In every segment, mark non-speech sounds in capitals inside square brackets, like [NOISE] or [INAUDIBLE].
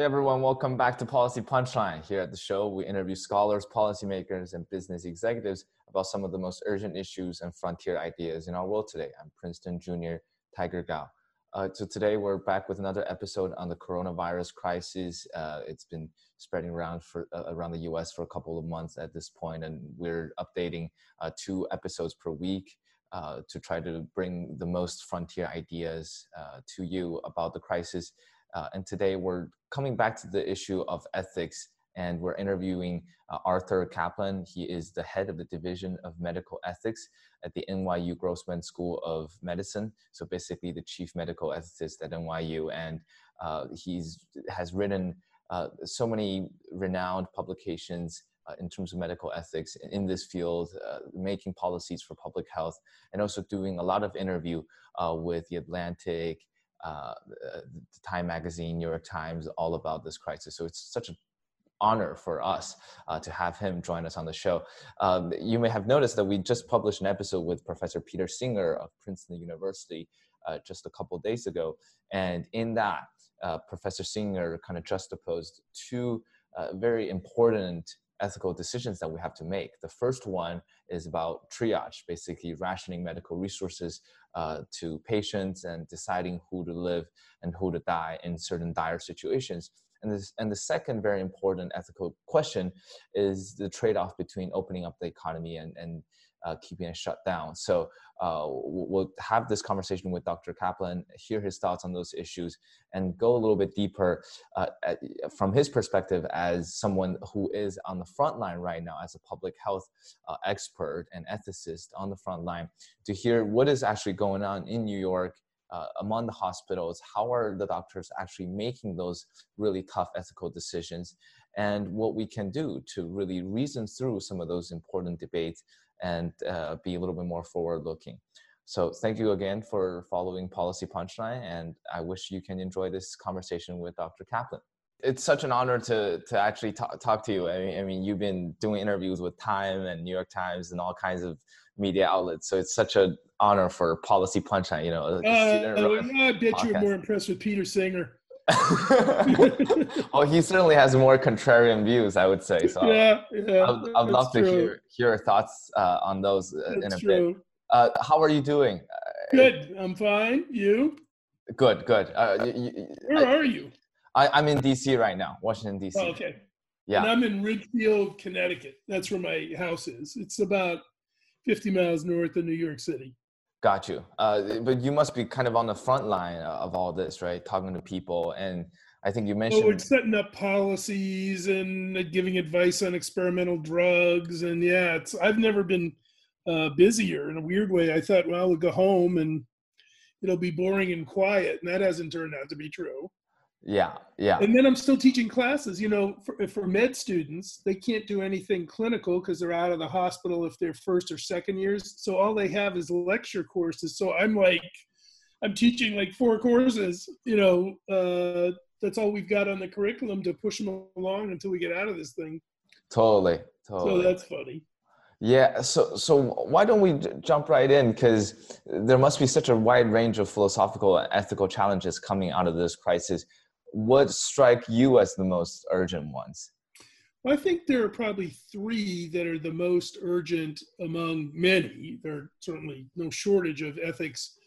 Hey everyone, welcome back to Policy Punchline. Here at the show, we interview scholars, policymakers, and business executives about some of the most urgent issues and frontier ideas in our world today. I'm Princeton Junior Tiger Gao. Uh, so today we're back with another episode on the coronavirus crisis. Uh, it's been spreading around for uh, around the U.S. for a couple of months at this point, and we're updating uh, two episodes per week. Uh, to try to bring the most frontier ideas uh, to you about the crisis. Uh, and today we're coming back to the issue of ethics and we're interviewing uh, Arthur Caplan. He is the head of the Division of Medical Ethics at the NYU Grossman School of Medicine. So basically, the chief medical ethicist at NYU, and uh, has written uh, so many renowned publications uh, in terms of medical ethics in this field, uh, making policies for public health, and also doing a lot of interview uh, with the Atlantic, uh, the Time Magazine, New York Times, all about this crisis. So it's such an honor for us uh, to have him join us on the show. Um, you may have noticed that we just published an episode with Professor Peter Singer of Princeton University uh, just a couple days ago, and in that, Professor Singer kind of juxtaposed two very important ethical decisions that we have to make. The first one is about triage, basically rationing medical resources uh, to patients and deciding who to live and who to die in certain dire situations. And, this, and the second very important ethical question is the trade-off between opening up the economy and, and uh, keeping it shut down. So uh, we'll have this conversation with Dr. Caplan, hear his thoughts on those issues, and go a little bit deeper uh, at, from his perspective as someone who is on the front line right now as a public health uh, expert and ethicist on the front line to hear what is actually going on in New York. Uh, among the hospitals, how are the doctors actually making those really tough ethical decisions, and what we can do to really reason through some of those important debates and uh, be a little bit more forward looking. So thank you again for following Policy Punchline, and I wish you can enjoy this conversation with Dr. Caplan. It's such an honor to to actually talk, talk to you. I mean, I mean, you've been doing interviews with Time and New York Times and all kinds of media outlets, so it's such an honor for Policy Punchline. You know, uh, I bet podcast. you're more impressed with Peter Singer. Well, [LAUGHS] he certainly has more contrarian views, I would say. So yeah, yeah, I'd, I'd love to hear, hear your thoughts uh, on those uh, in a true. bit. Uh, how are you doing? Good. I'm fine. You? Good. Good. Uh, Where I, are you? I, am in DC right now, Washington DC. Oh, okay. Yeah. And I'm in Ridgefield, Connecticut. That's where my house is. It's about 50 miles north of New York City. Got you. Uh, but you must be kind of on the front line of all this, right? Talking to people, and I think you mentioned. Oh, we're setting up policies and giving advice on experimental drugs, and yeah, it's. I've never been uh, busier in a weird way. I thought, well, we'll go home and it'll be boring and quiet, and that hasn't turned out to be true. Yeah, yeah. And then I'm still teaching classes. You know, for, for med students, they can't do anything clinical because they're out of the hospital if they're first or second years. So all they have is lecture courses. So I'm like, I'm teaching like four courses. You know, uh, that's all we've got on the curriculum to push them along until we get out of this thing. Totally, totally. So that's funny. Yeah, so so why don't we j- jump right in? Because there must be such a wide range of philosophical and ethical challenges coming out of this crisis what strike you as the most urgent ones? Well, I think there are probably three that are the most urgent among many. There are certainly no shortage of ethics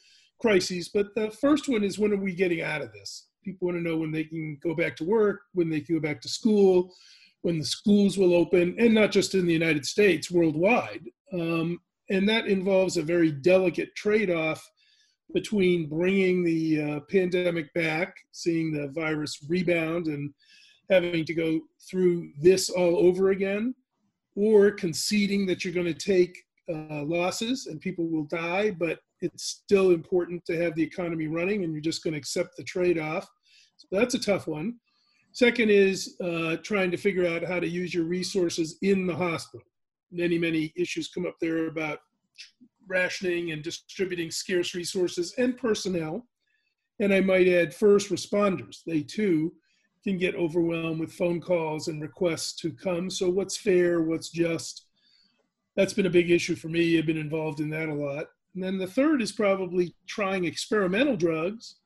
crises, but the first one is when are we getting out of this? People want to know when they can go back to work, when they can go back to school, when the schools will open, and not just in the United States, worldwide. Um, and that involves a very delicate trade off between bringing the uh, pandemic back, seeing the virus rebound, and having to go through this all over again, or conceding that you're going to take uh, losses and people will die, but it's still important to have the economy running and you're just going to accept the trade off. So that's a tough one. Second is uh, trying to figure out how to use your resources in the hospital. Many, many issues come up there about rationing and distributing scarce resources and personnel. And I might add first responders. They too can get overwhelmed with phone calls and requests to come. So, what's fair? What's just? That's been a big issue for me. I've been involved in that a lot. And then the third is probably trying experimental drugs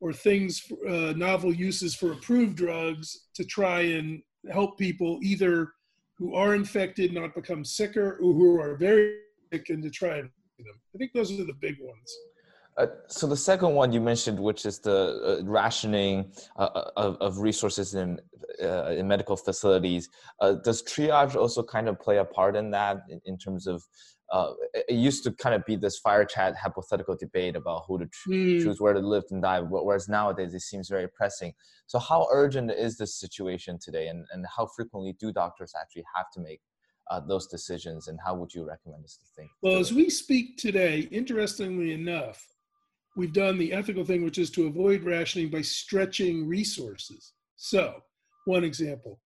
or things, uh, novel uses for approved drugs to try and help people either who are infected not become sicker or who are very and to try and them. I think those are the big ones. Uh, so the second one you mentioned, which is the uh, rationing uh, uh of, of, resources in uh, in medical facilities, uh, does triage also kind of play a part in that in, in terms of uh, it used to kind of be this fire chat hypothetical debate about who to mm. choose where to live and die whereas nowadays it seems very pressing so how urgent is this situation today and, and how frequently do doctors actually have to make uh, those decisions and how would you recommend us to think well as we speak today interestingly enough we've done the ethical thing which is to avoid rationing by stretching resources so one example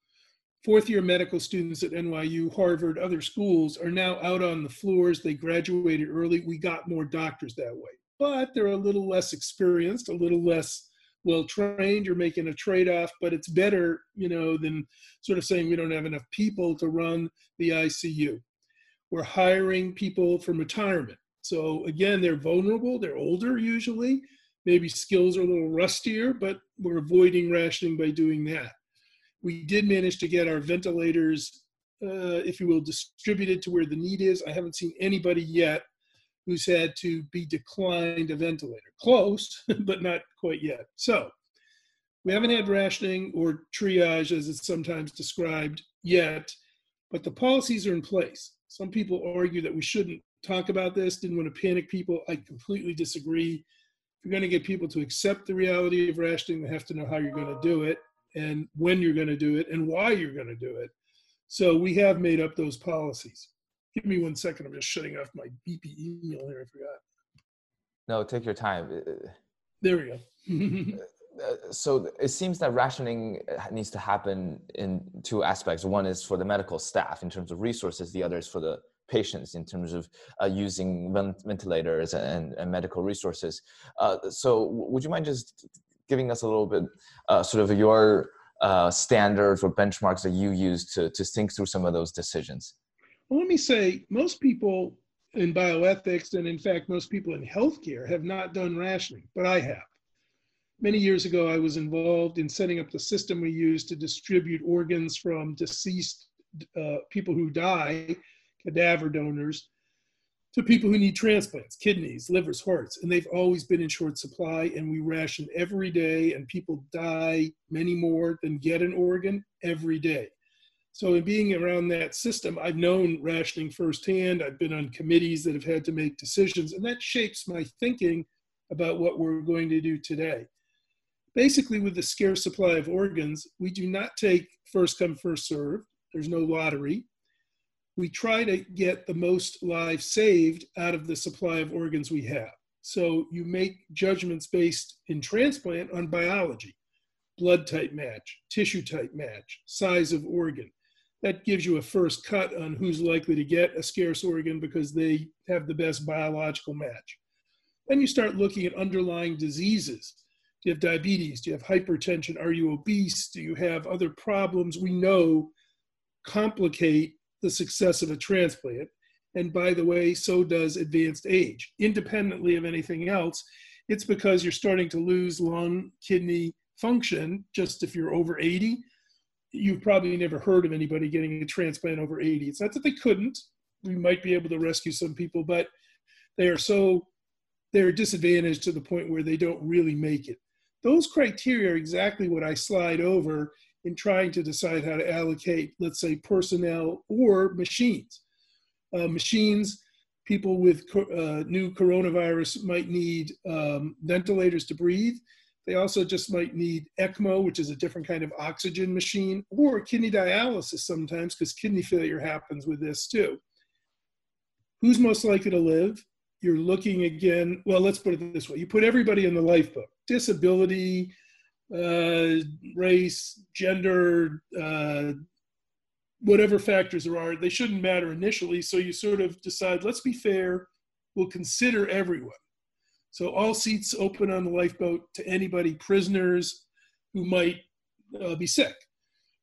fourth year medical students at NYU, Harvard, other schools are now out on the floors. They graduated early. We got more doctors that way. But they're a little less experienced, a little less well trained. You're making a trade off, but it's better, you know, than sort of saying we don't have enough people to run the ICU. We're hiring people from retirement. So again, they're vulnerable, they're older usually. Maybe skills are a little rustier, but we're avoiding rationing by doing that we did manage to get our ventilators, uh, if you will, distributed to where the need is. I haven't seen anybody yet who's had to be declined a ventilator. Close, [LAUGHS] but not quite yet. So we haven't had rationing or triage, as it's sometimes described, yet, but the policies are in place. Some people argue that we shouldn't talk about this, didn't want to panic people. I completely disagree. If you're going to get people to accept the reality of rationing, they have to know how you're going to do it and when you're going to do it and why you're going to do it. So we have made up those policies. Give me one second. I'm just shutting off my BP email here. I forgot. No, take your time. There we go. [LAUGHS] Uh, so it seems that rationing needs to happen in two aspects. One is for the medical staff in terms of resources. The other is for the patients in terms of uh, using ventilators and, and medical resources. Uh, so would you mind just giving us a little bit uh, sort of your uh, standards or benchmarks that you use to, to think through some of those decisions? Well, let me say, most people in bioethics, and in fact, most people in healthcare have not done rationing, but I have. Many years ago, I was involved in setting up the system we use to distribute organs from deceased uh, people who die, cadaver donors, to people who need transplants, kidneys, livers, hearts, and they've always been in short supply. And we ration every day, and people die many more than get an organ every day. So, in being around that system, I've known rationing firsthand. I've been on committees that have had to make decisions, and that shapes my thinking about what we're going to do today. Basically, with the scarce supply of organs, we do not take first come, first serve. There's no lottery we try to get the most lives saved out of the supply of organs we have. So you make judgments based in transplant on biology, blood type match, tissue type match, size of organ. That gives you a first cut on who's likely to get a scarce organ because they have the best biological match. Then you start looking at underlying diseases. Do you have diabetes? Do you have hypertension? Are you obese? Do you have other problems we know complicate the success of a transplant. And by the way, so does advanced age. Independently of anything else, it's because you're starting to lose lung, kidney function just if you're over 80. You've probably never heard of anybody getting a transplant over 80. It's not that they couldn't. We might be able to rescue some people, but they are so they're disadvantaged to the point where they don't really make it. Those criteria are exactly what I slide over in trying to decide how to allocate, let's say, personnel or machines. Uh, machines, people with uh, new coronavirus might need um, ventilators to breathe. They also just might need ECMO, which is a different kind of oxygen machine, or kidney dialysis sometimes, because kidney failure happens with this too. Who's most likely to live? You're looking again, well, let's put it this way you put everybody in the lifeboat disability, uh, race, gender, uh, whatever factors there are, they shouldn't matter initially. So you sort of decide, let's be fair, we'll consider everyone. So all seats open on the lifeboat to anybody, prisoners who might uh, be sick.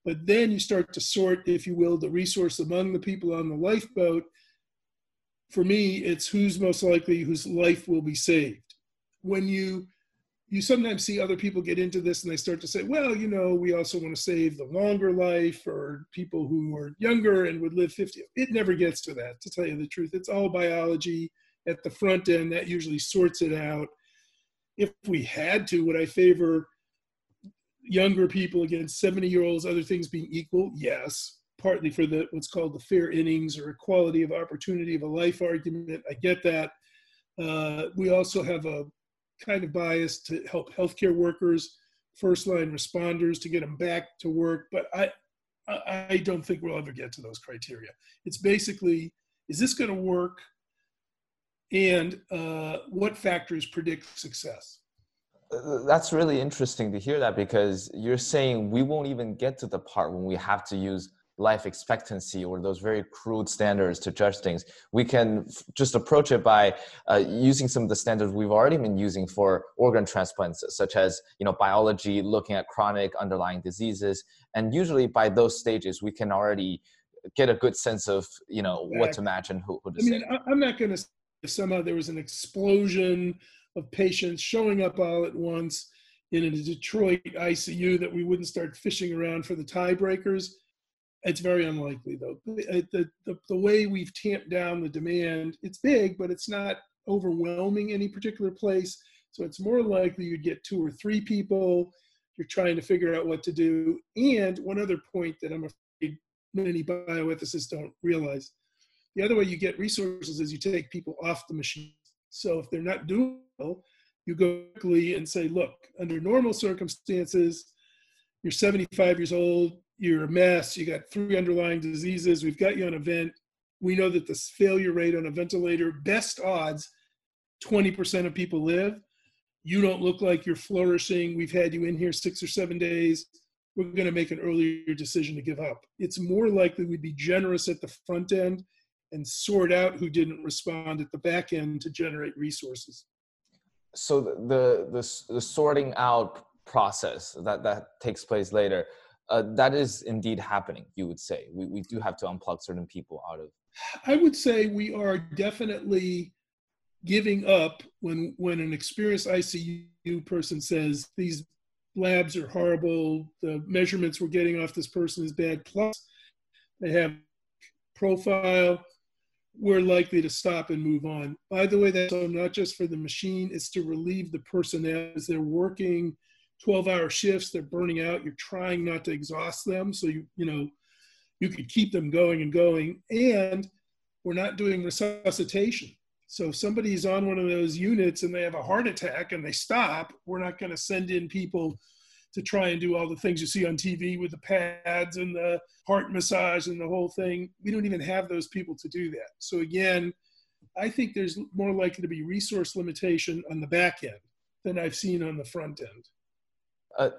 But then you start to sort, if you will, the resource among the people on the lifeboat. For me, it's who's most likely whose life will be saved. When you you sometimes see other people get into this and they start to say, well, you know, we also want to save the longer life or people who are younger and would live 50. It never gets to that, to tell you the truth. It's all biology at the front end that usually sorts it out. If we had to, would I favor younger people against 70 year olds, other things being equal? Yes, partly for the what's called the fair innings or equality of opportunity of a life argument. I get that. Uh, we also have a kind of bias to help healthcare workers, first line responders to get them back to work. But I, I don't think we'll ever get to those criteria. It's basically, is this going to work? And uh, what factors predict success? That's really interesting to hear that because you're saying we won't even get to the part when we have to use life expectancy or those very crude standards to judge things. We can f- just approach it by uh, using some of the standards we've already been using for organ transplants, such as you know biology, looking at chronic underlying diseases, and usually by those stages we can already get a good sense of you know what to match and who, who to I mean, I'm not going to say somehow there was an explosion of patients showing up all at once in a Detroit ICU that we wouldn't start fishing around for the tiebreakers it's very unlikely, though. The, the, the way we've tamped down the demand, it's big, but it's not overwhelming any particular place. So it's more likely you'd get two or three people. You're trying to figure out what to do. And one other point that I'm afraid many bioethicists don't realize the other way you get resources is you take people off the machine. So if they're not doing well, you go quickly and say, look, under normal circumstances, you're 75 years old, you're a mess, you got three underlying diseases, we've got you on a vent. We know that the failure rate on a ventilator, best odds, 20% of people live. You don't look like you're flourishing. We've had you in here six or seven days. We're going to make an earlier decision to give up. It's more likely we'd be generous at the front end and sort out who didn't respond at the back end to generate resources. So the the, the sorting out process that that takes place later uh, that is indeed happening you would say. We, we do have to unplug certain people out of i would say we are definitely giving up when when an experienced icu person says these labs are horrible. The measurements we're getting off this person is bad. Plus they have profile we're likely to stop and move on. By the way that's not just for the machine it's to relieve the personnel. As they're working 12 hour shifts they're burning out you're trying not to exhaust them. So you you know you could keep them going and going. And we're not doing resuscitation. So if somebody's on one of those units and they have a heart attack and they stop we're not going to send in people to try and do all the things you see on tv with the pads and the heart massage and the whole thing. We don't even have those people to do that. So again i think there's more likely to be resource limitation on the back end than i've seen on the front end. Uh,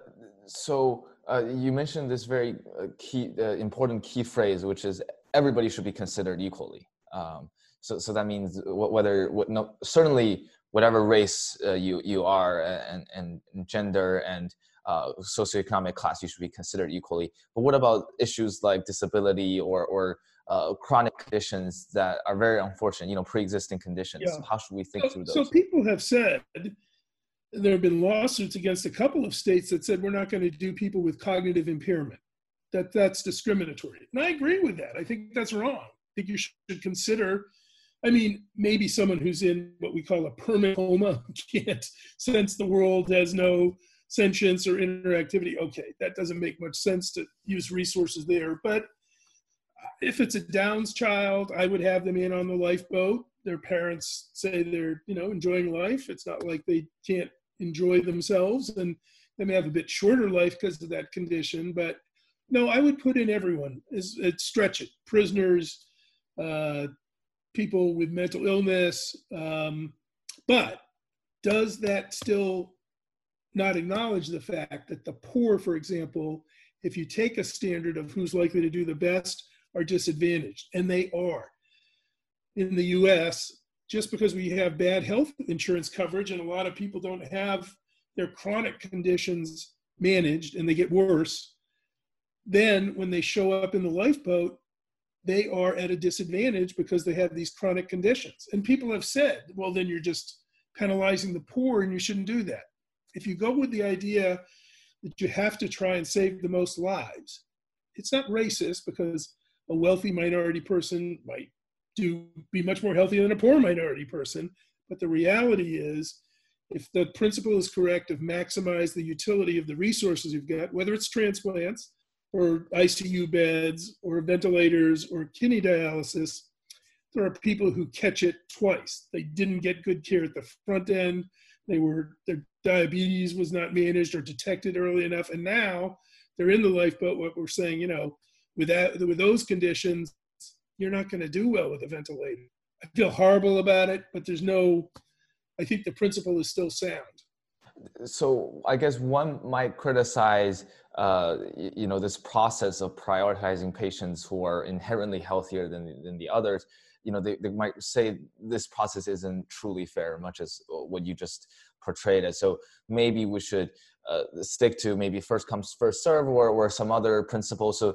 so uh, you mentioned this very uh, key, uh, important key phrase, which is everybody should be considered equally. Um, so, so that means whether what, no, certainly whatever race uh, you you are and, and gender and uh, socioeconomic class, you should be considered equally. But what about issues like disability or or uh, chronic conditions that are very unfortunate? You know, pre-existing conditions. Yeah. How should we think so, through those? So people have said there have been lawsuits against a couple of states that said we're not going to do people with cognitive impairment that that's discriminatory and i agree with that i think that's wrong i think you should consider i mean maybe someone who's in what we call a permanent coma [LAUGHS] can't sense the world has no sentience or interactivity okay that doesn't make much sense to use resources there. But if it's a downs child i would have them in on the lifeboat. Their parents say they're you know enjoying life. It's not like they can't enjoy themselves and they may have a bit shorter life because of that condition. But no i would put in everyone. Is stretch it. Prisoners uh, people with mental illness um, but does that still not acknowledge the fact that the poor for example if you take a standard of who's likely to do the best are disadvantaged and they are in the us just because we have bad health insurance coverage and a lot of people don't have their chronic conditions managed and they get worse, then when they show up in the lifeboat, they are at a disadvantage because they have these chronic conditions. And people have said, well, then you're just penalizing the poor and you shouldn't do that. If you go with the idea that you have to try and save the most lives, it's not racist because a wealthy minority person might do be much more healthy than a poor minority person. But the reality is, if the principle is correct of maximize the utility of the resources you've got, whether it's transplants or ICU beds or ventilators or kidney dialysis, there are people who catch it twice. They didn't get good care at the front end. They were their diabetes was not managed or detected early enough, and now they're in the lifeboat. What we're saying, you know, with that with those conditions, you're not going to do well with a ventilator. I feel horrible about it, but there's no. I think the principle is still sound. So I guess one might criticize, uh, you know, this process of prioritizing patients who are inherently healthier than than the others you know they, they might say this process isn't truly fair much as uh, what you just portrayed it so maybe we should uh, stick to maybe first comes first serve or, or some other principle so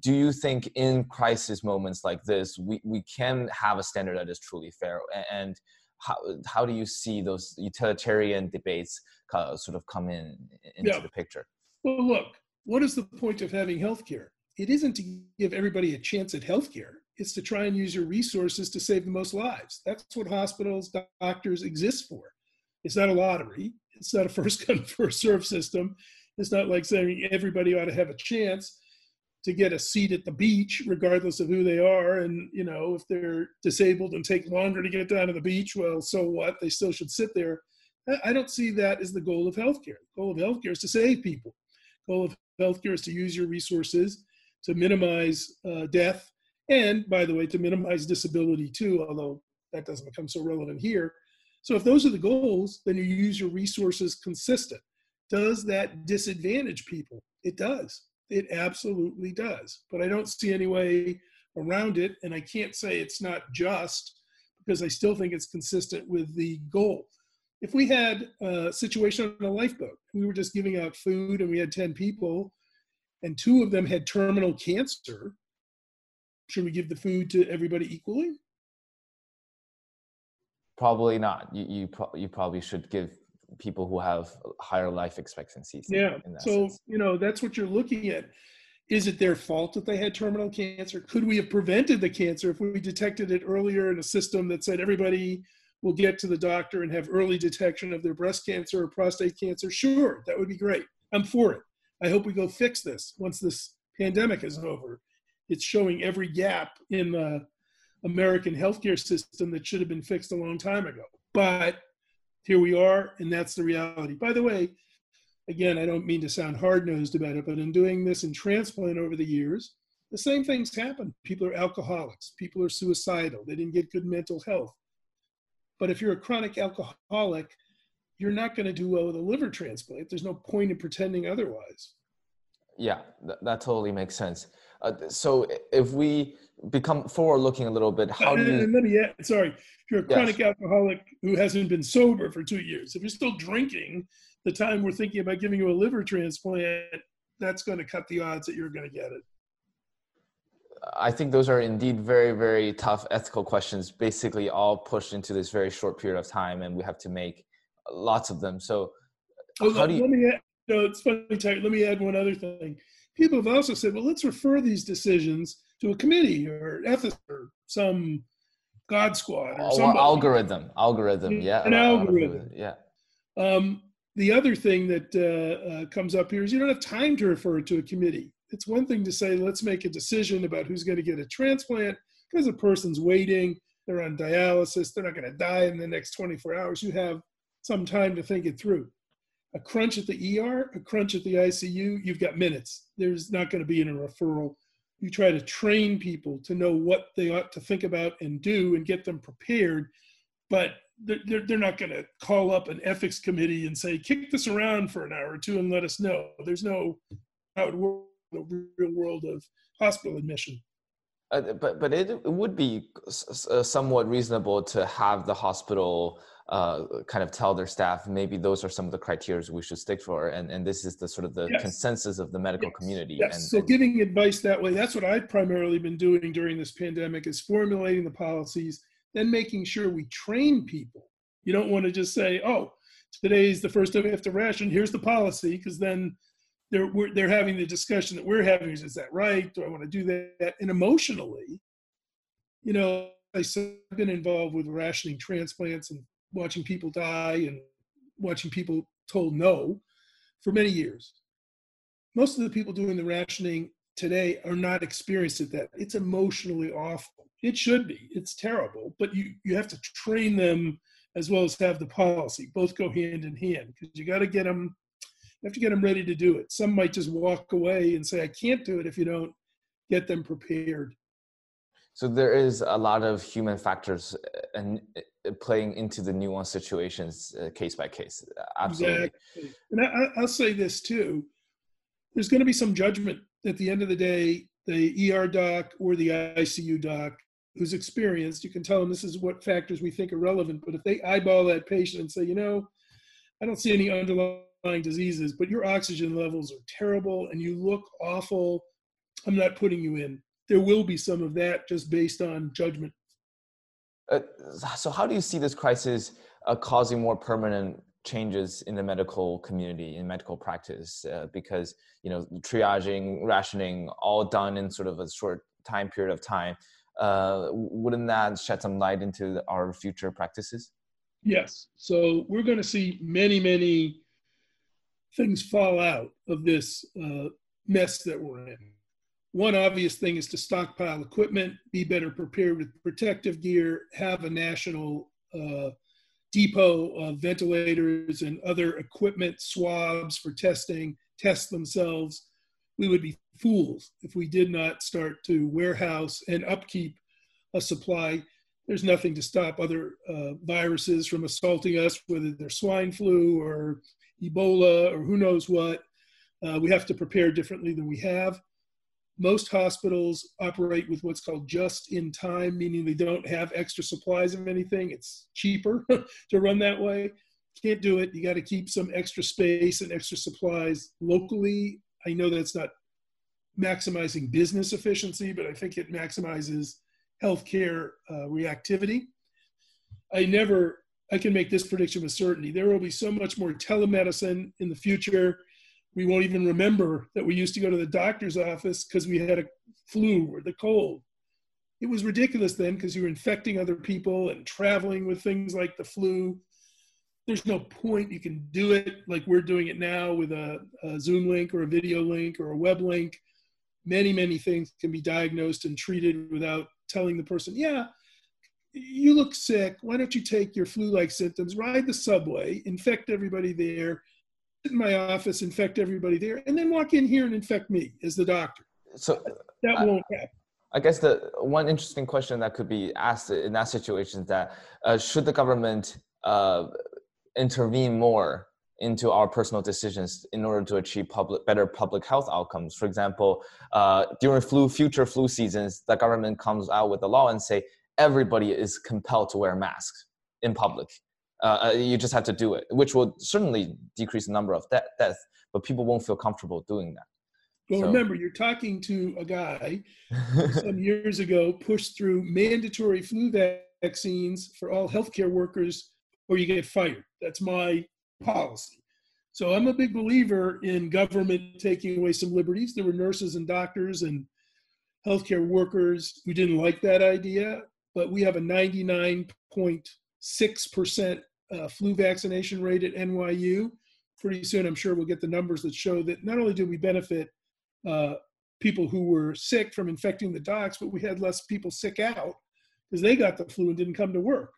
do you think in crisis moments like this we, we can have a standard that is truly fair? And how, how do you see those utilitarian debates uh, sort of come in into yeah. the picture? Well look what is the point of having healthcare it isn't to give everybody a chance at healthcare it's to try and use your resources to save the most lives. That's what hospitals, doctors exist for. It's not a lottery. It's not a first come, [LAUGHS] first serve system. It's not like saying everybody ought to have a chance to get a seat at the beach, regardless of who they are. And, you know, if they're disabled and take longer to get down to the beach, well, so what? They still should sit there. I don't see that as the goal of healthcare. The goal of healthcare is to save people. The goal of healthcare is to use your resources to minimize uh, death and by the way, to minimize disability too, although that doesn't become so relevant here. So if those are the goals, then you use your resources consistent. Does that disadvantage people? It does. It absolutely does. But I don't see any way around it. And I can't say it's not just because I still think it's consistent with the goal. If we had a situation on a lifeboat, we were just giving out food and we had 10 people, and two of them had terminal cancer, should we give the food to everybody equally? Probably not. You you, pro- you probably should give people who have higher life expectancies. Yeah. so sense. you know that's what you're looking at. Is it their fault that they had terminal cancer? Could we have prevented the cancer if we detected it earlier in a system that said everybody will get to the doctor and have early detection of their breast cancer or prostate cancer? Sure, that would be great. I'm for it. I hope we go fix this once this pandemic is over it's showing every gap in the American healthcare system that should have been fixed a long time ago. But here we are, and that's the reality. By the way, again, I don't mean to sound hard nosed about it, but in doing this in transplant over the years, the same things happen. People are alcoholics, people are suicidal, they didn't get good mental health. But if you're a chronic alcoholic, you're not going to do well with a liver transplant. There's no point in pretending otherwise. Yeah, th- that totally makes sense. Uh, so if we become forward looking a little bit, how do you? Let me add, sorry, if you're a chronic yes. alcoholic who hasn't been sober for two years, if you're still drinking, the time we're thinking about giving you a liver transplant, that's going to cut the odds that you're going to get it. I think those are indeed very, very tough ethical questions, basically all pushed into this very short period of time, and we have to make lots of them. So, oh, how do you? Let me add, no, it's funny. Let me add one other thing people have also said, well, let's refer these decisions to a committee or ethics or some God squad or, or algorithm. Algorithm, yeah. An algorithm. Yeah. Um, the other thing that uh, uh, comes up here is you don't have time to refer it to a committee. It's one thing to say, let's make a decision about who's going to get a transplant because a person's waiting, they're on dialysis, they're not going to die in the next 24 hours. You have some time to think it through a crunch at the ER, a crunch at the ICU, you've got minutes. There's not going to be a referral. You try to train people to know what they ought to think about and do and get them prepared, but they're, they're not going to call up an ethics committee and say, kick this around for an hour or two and let us know. There's no how it works the real world of hospital admission. Uh, but but it, would be somewhat reasonable to have the hospital uh, kind of tell their staff maybe those are some of the criteria we should stick for and, and this is the sort of the yes. consensus of the medical yes. community yes. And, so and, giving advice that way that's what i've primarily been doing during this pandemic is formulating the policies then making sure we train people you don't want to just say oh today is the first day we have to ration. Here's the policy, because then they're they're having the discussion that we're having. Is, is that right? Do I want to do that? And emotionally, you know, I've been involved with rationing transplants and watching people die and watching people told no for many years. Most of the people doing the rationing today are not experienced at that. It's emotionally awful. It should be. It's terrible, but you you have to train them as well as have the policy. Both go hand in hand because you got to get them. You have to get them ready to do it. Some might just walk away and say, "I can't do it" if you don't get them prepared. So there is a lot of human factors uh, and uh, playing into the nuanced situations uh, case by case. Absolutely. Exactly. And I, I'll say this too: there's going to be some judgment at the end of the day. The ER doc or the ICU doc who's experienced, you can tell them this is what factors we think are relevant. But if they eyeball that patient and say, you know, I don't see any underlying diseases, but your oxygen levels are terrible and you look awful, I'm not putting you in. There will be some of that just based on judgment. Uh, so, how do you see this crisis uh, causing more permanent changes in the medical community in medical practice uh, because you know triaging rationing all done in sort of a short time period of time uh, wouldn't that shed some light into our future practices? Yes. So we're going to see many, many things fall out of this uh, mess that we're in. One obvious thing is to stockpile equipment, be better prepared with protective gear, have a national uh, depot of ventilators and other equipment, swabs for testing, test themselves we would be fools if we did not start to warehouse and upkeep a supply. There's nothing to stop other uh, viruses from assaulting us, whether they're swine flu or Ebola or who knows what. Uh, we have to prepare differently than we have. Most hospitals operate with what's called just in time, meaning they don't have extra supplies of anything. It's cheaper [LAUGHS] to run that way. Can't do it. You got to keep some extra space and extra supplies locally I know that's not maximizing business efficiency, but I think it maximizes healthcare uh, reactivity. I never, I can make this prediction with certainty. There will be so much more telemedicine in the future. We won't even remember that we used to go to the doctor's office because we had a flu or the cold. It was ridiculous then because you were infecting other people and traveling with things like the flu. There's no point you can do it like we're doing it now with a, a, zoom link or a video link or a web link. Many many things can be diagnosed and treated without telling the person yeah you look sick. Why don't you take your flu-like symptoms ride the subway infect everybody there in my office infect everybody there and then walk in here and infect me as the doctor so that uh, won't happen I guess the one interesting question that could be asked in that situation is that uh, should the government uh, intervene more into our personal decisions in order to achieve public, better public health outcomes. For example, uh, during flu, future flu seasons, the government comes out with a law and say everybody is compelled to wear masks in public. Uh, uh you just have to do it, which will certainly decrease the number of de- deaths, but people won't feel comfortable doing that. Well, so. remember, you're talking to a guy [LAUGHS] some years ago pushed through mandatory flu vaccines for all healthcare workers or you get fired. That's my policy. So I'm a big believer in government taking away some liberties. There were nurses and doctors and healthcare workers who didn't like that idea, but we have a 99.6% uh, flu vaccination rate at NYU. Pretty soon, I'm sure we'll get the numbers that show that not only did we benefit uh, people who were sick from infecting the docs, but we had less people sick out because they got the flu and didn't come to work.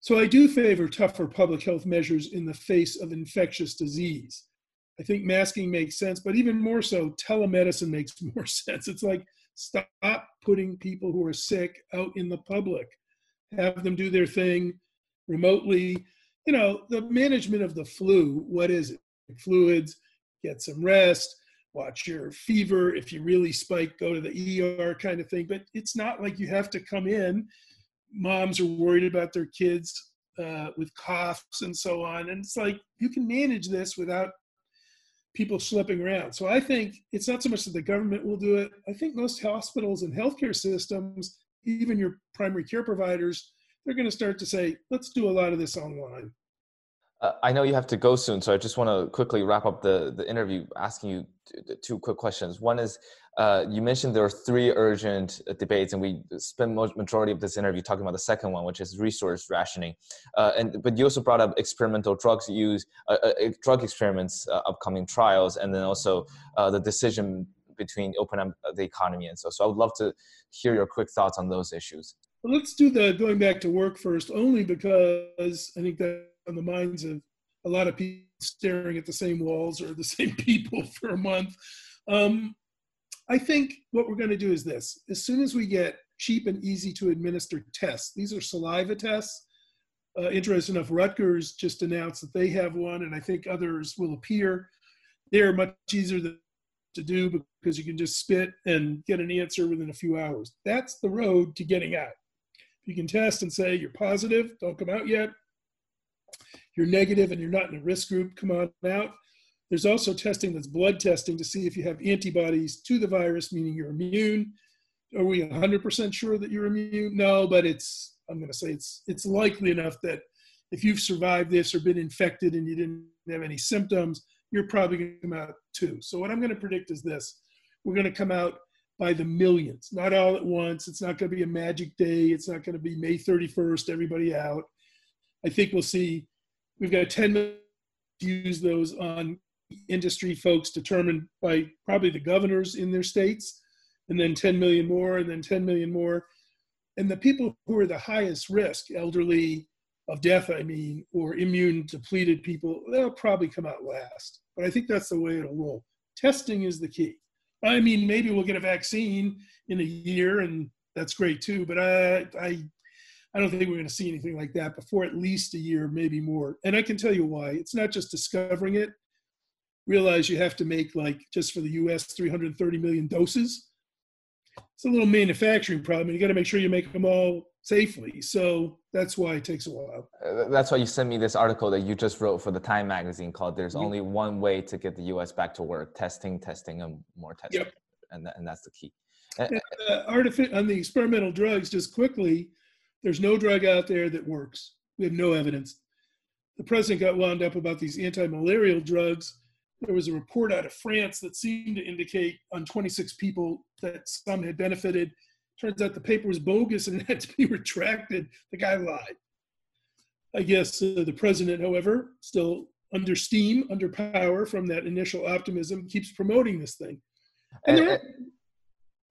So I do favor tougher public health measures in the face of infectious disease. I think masking makes sense, but even more so, telemedicine makes [LAUGHS] more sense. It's like stop putting people who are sick out in the public, have them do their thing remotely. You know, the management of the flu, what is it? Fluids, get some rest, watch your fever. If you really spike, go to the ER kind of thing. But it's not like you have to come in moms are worried about their kids uh, with coughs and so on. And it's like you can manage this without people slipping around. So I think it's not so much that the government will do it. I think most hospitals and healthcare systems, even your primary care providers, they're going to start to say, let's do a lot of this online. Uh, I know you have to go soon, so I just want to quickly wrap up the, the interview asking you two quick questions. One is uh, you mentioned there are three urgent uh, debates, and we spent most majority of this interview talking about the second one, which is resource rationing. Uh, and but you also brought up experimental drugs use, uh, uh, drug experiments, upcoming trials, and then also the decision between open up the economy and so. So I would love to hear your quick thoughts on those issues. Let's do the going back to work first, only because I think that on the minds of a lot of people staring at the same walls or the [LAUGHS] same people for a month. Um, I think what we're going to do is this as soon as we get cheap and easy to administer tests, these are saliva tests. Uh, interesting enough, Rutgers just announced that they have one, and I think others will appear. They're much easier to do because you can just spit and get an answer within a few hours. That's the road to getting out. You can test and say you're positive, don't come out yet. You're negative and you're not in a risk group, come on out. There's also testing that's blood testing to see if you have antibodies to the virus, meaning you're immune. Are we 100% sure that you're immune? No, but it's, I'm going to say it's, it's likely enough that if you've survived this or been infected and you didn't have any symptoms, you're probably going to come out too. So, what I'm going to predict is this we're going to come out by the millions, not all at once. It's not going to be a magic day. It's not going to be May 31st, everybody out. I think we'll see, we've got 10 million use those on industry folks determined by probably the governors in their states, and then 10 million more, and then 10 million more. And the people who are the highest risk, elderly, of death, I mean, or immune depleted people, they'll probably come out last. But I think that's the way it'll roll. Testing is the key. I mean, maybe we'll get a vaccine in a year, and that's great too. But I, I, I don't think we're going to see anything like that before at least a year, maybe more. And I can tell you why. It's not just discovering it realize you have to make like just for the US 330 million doses. It's a little manufacturing problem. You got to make sure you make them all safely. So that's why it takes a while. Uh, that's why you sent me this article that you just wrote for the Time magazine called "There's mm-hmm. Only One Way to Get the U.S. Back to Work: Testing, Testing, and More Testing." Yep. And, that, and that's the key. And, uh, artific- on the experimental drugs, just quickly, there's no drug out there that works. We have no evidence. The president got wound up about these anti-malarial drugs there was a report out of France that seemed to indicate on 26 people that some had benefited. Turns out the paper was bogus and [LAUGHS] had to be retracted. The guy lied. I guess uh, the president, however, still under steam, under power from that initial optimism, keeps promoting this thing. And, and,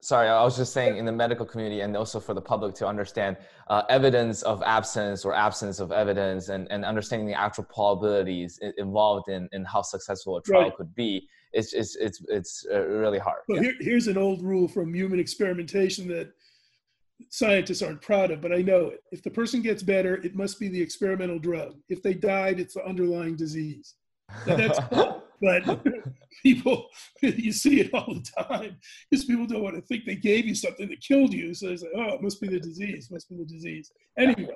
sorry i was just saying in the medical community and also for the public to understand uh, evidence of absence or absence of evidence and, and understanding the actual probabilities involved in, in how successful a trial right. could be it's, it's, it's, it's uh, really hard well, yeah. here, here's an old rule from human experimentation that scientists aren't proud of but i know it. If the person gets better it must be the experimental drug. If they died it's the underlying disease. That's [LAUGHS] but [LAUGHS] people [LAUGHS] you see it all the time because people don't want to think they gave you something that killed you so they say oh it must be the disease must be the disease. Anyway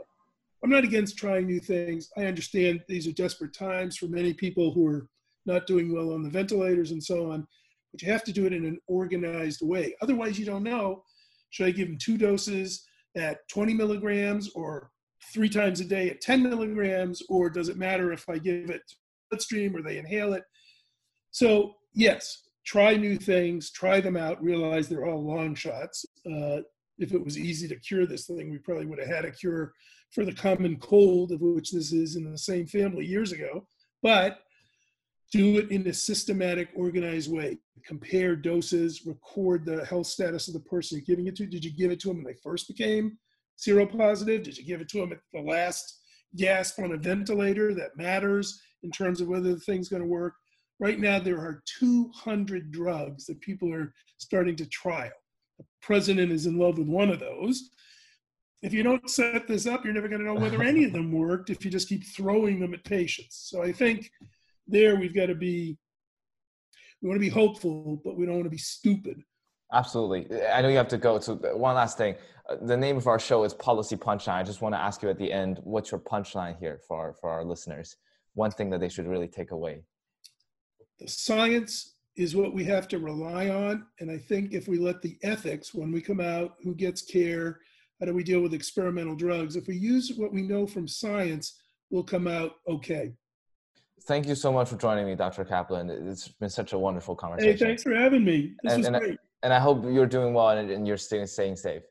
i'm not against trying new things. I understand these are desperate times for many people who are not doing well on the ventilators and so on but you have to do it in an organized way. Otherwise you don't know should i give them two doses at 20 milligrams or three times a day at 10 milligrams or does it matter if i give it bloodstream or they inhale it so yes, try new things, try them out, realize they're all long shots. Uh, if it was easy to cure this thing, we probably would have had a cure for the common cold, of which this is in the same family years ago. But do it in a systematic, organized way. Compare doses, record the health status of the person you're giving it to. Did you give it to them when they first became seropositive? Did you give it to them at the last gasp on a ventilator? That matters in terms of whether the thing's going to work. Right now, there are 200 drugs that people are starting to trial. The president is in love with one of those. If you don't set this up, you're never going to know whether any of them worked if you just keep throwing them at patients. So I think there we've got to be, we want to be hopeful, but we don't want to be stupid. Absolutely. I know you have to go. So one last thing. Uh, the name of our show is Policy Punchline. I just want to ask you at the end, what's your punchline here for, for our listeners? One thing that they should really take away. The science is what we have to rely on. And I think if we let the ethics, when we come out, who gets care, how do we deal with experimental drugs, if we use what we know from science, we'll come out okay. Thank you so much for joining me, Dr. Caplan. It's been such a wonderful conversation. Hey, thanks for having me. This and, was and great. I, and I hope you're doing well and, and you're staying, staying safe.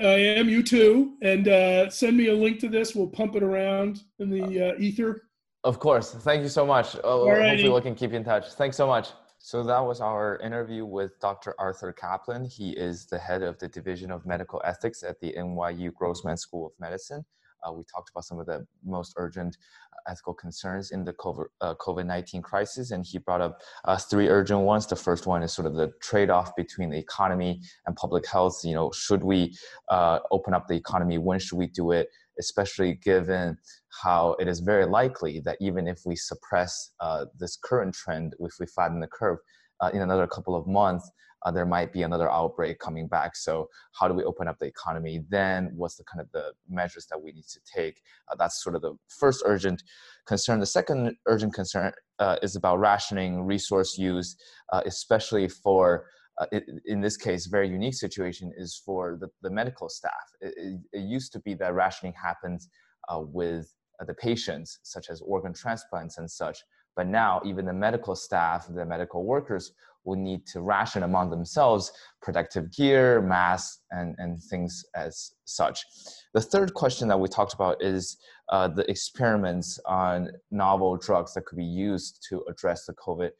I am. You too. And uh, send me a link to this. We'll pump it around in the uh, ether. Of course. Thank you so much. Oh, hopefully, we can keep in touch. Thanks so much. So that was our interview with Dr. Arthur Caplan. He is the head of the Division of Medical Ethics at the NYU Grossman School of Medicine. Uh, we talked about some of the most urgent uh, ethical concerns in the COVID 19 uh, crisis, and he brought up uh, three urgent ones. The first one is sort of the trade off between the economy and public health. You know, should we uh, open up the economy? When should we do it? Especially given how it is very likely that even if we suppress uh, this current trend, if we flatten the curve, in another couple of months, uh, there might be another outbreak coming back. So how do we open up the economy? Then what's the kind of the measures that we need to take? Uh, that's sort of the first urgent concern. The second urgent concern uh, is about rationing resource use, uh, especially for uh, it, in this case, very unique situation is for the, the medical staff. It, it, it used to be that rationing happens uh, with the patients, such as organ transplants and such. But now, even the medical staff, the medical workers will need to ration among themselves protective gear, masks, and, and things as such. The third question that we talked about is uh, the experiments on novel drugs that could be used to address the COVID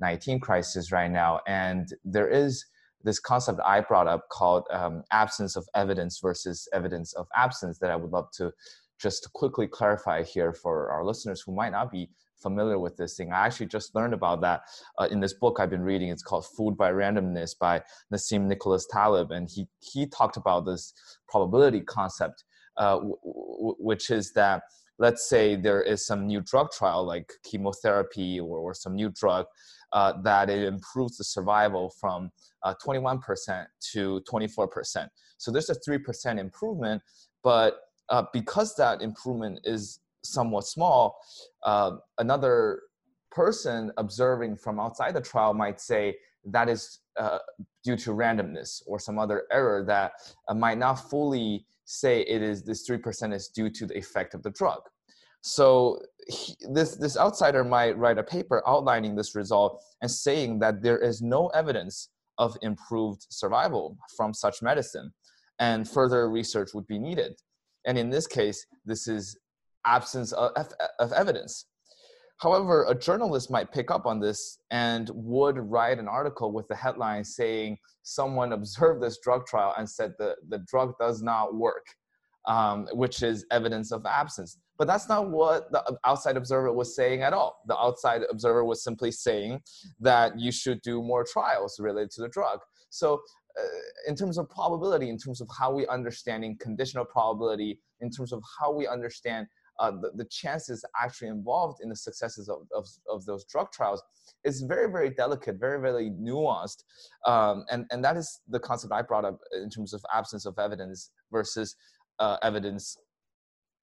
19 crisis right now. And there is this concept I brought up called um, absence of evidence versus evidence of absence that I would love to just quickly clarify here for our listeners who might not be familiar with this thing. I actually just learned about that uh, in this book I've been reading. It's called Fooled by Randomness by Nassim Nicholas Taleb, and he he talked about this probability concept, uh, w- w- which is that let's say there is some new drug trial like chemotherapy or, or some new drug uh, that it improves the survival from 21% uh, to 24%. So there's a 3% improvement, but uh, because that improvement is somewhat small, uh, another person observing from outside the trial might say that is uh, due to randomness or some other error that uh, might not fully say it is this 3% is due to the effect of the drug. So he, this, this outsider might write a paper outlining this result and saying that there is no evidence of improved survival from such medicine and further research would be needed. And in this case, this is absence of, of evidence. However, a journalist might pick up on this and would write an article with the headline saying someone observed this drug trial and said the, the drug does not work, um, which is evidence of absence. But that's not what the outside observer was saying at all. The outside observer was simply saying that you should do more trials related to the drug. So uh, in terms of probability, in terms of how we understanding conditional probability, in terms of how we understand uh, the, the chances actually involved in the successes of, of, of, those drug trials is very, very delicate, very, very nuanced. Um, and, and that is the concept I brought up in terms of absence of evidence versus uh, evidence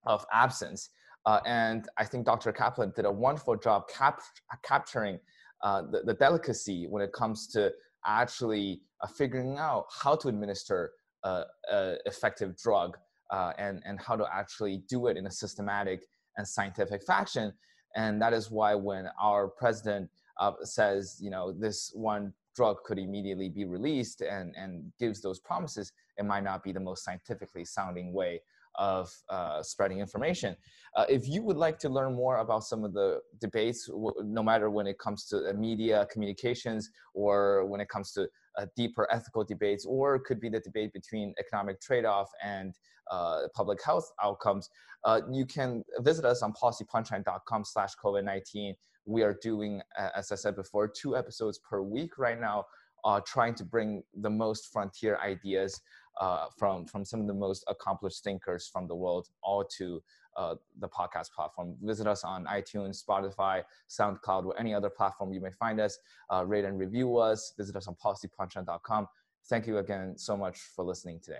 of absence. Uh, and I think Dr. Caplan did a wonderful job cap- capturing uh, the, the, delicacy when it comes to actually uh, figuring out how to administer an effective drug uh, and, and how to actually do it in a systematic and scientific fashion. And that is why when our president uh, says, you know, this one drug could immediately be released and, and gives those promises, it might not be the most scientifically sounding way of uh, spreading information. Uh, if you would like to learn more about some of the debates, no matter when it comes to media communications or when it comes to uh, deeper ethical debates, or could be the debate between economic trade-off and uh, public health outcomes, uh, you can visit us on policypunchline.com slash COVID-19. We are doing, as I said before, two episodes per week right now, uh, trying to bring the most frontier ideas uh, from, from some of the most accomplished thinkers from the world all to uh, the podcast platform. Visit us on iTunes, Spotify, SoundCloud, or any other platform you may find us. Uh, rate and review us. Visit us on policypunchline.com. Thank you again so much for listening today.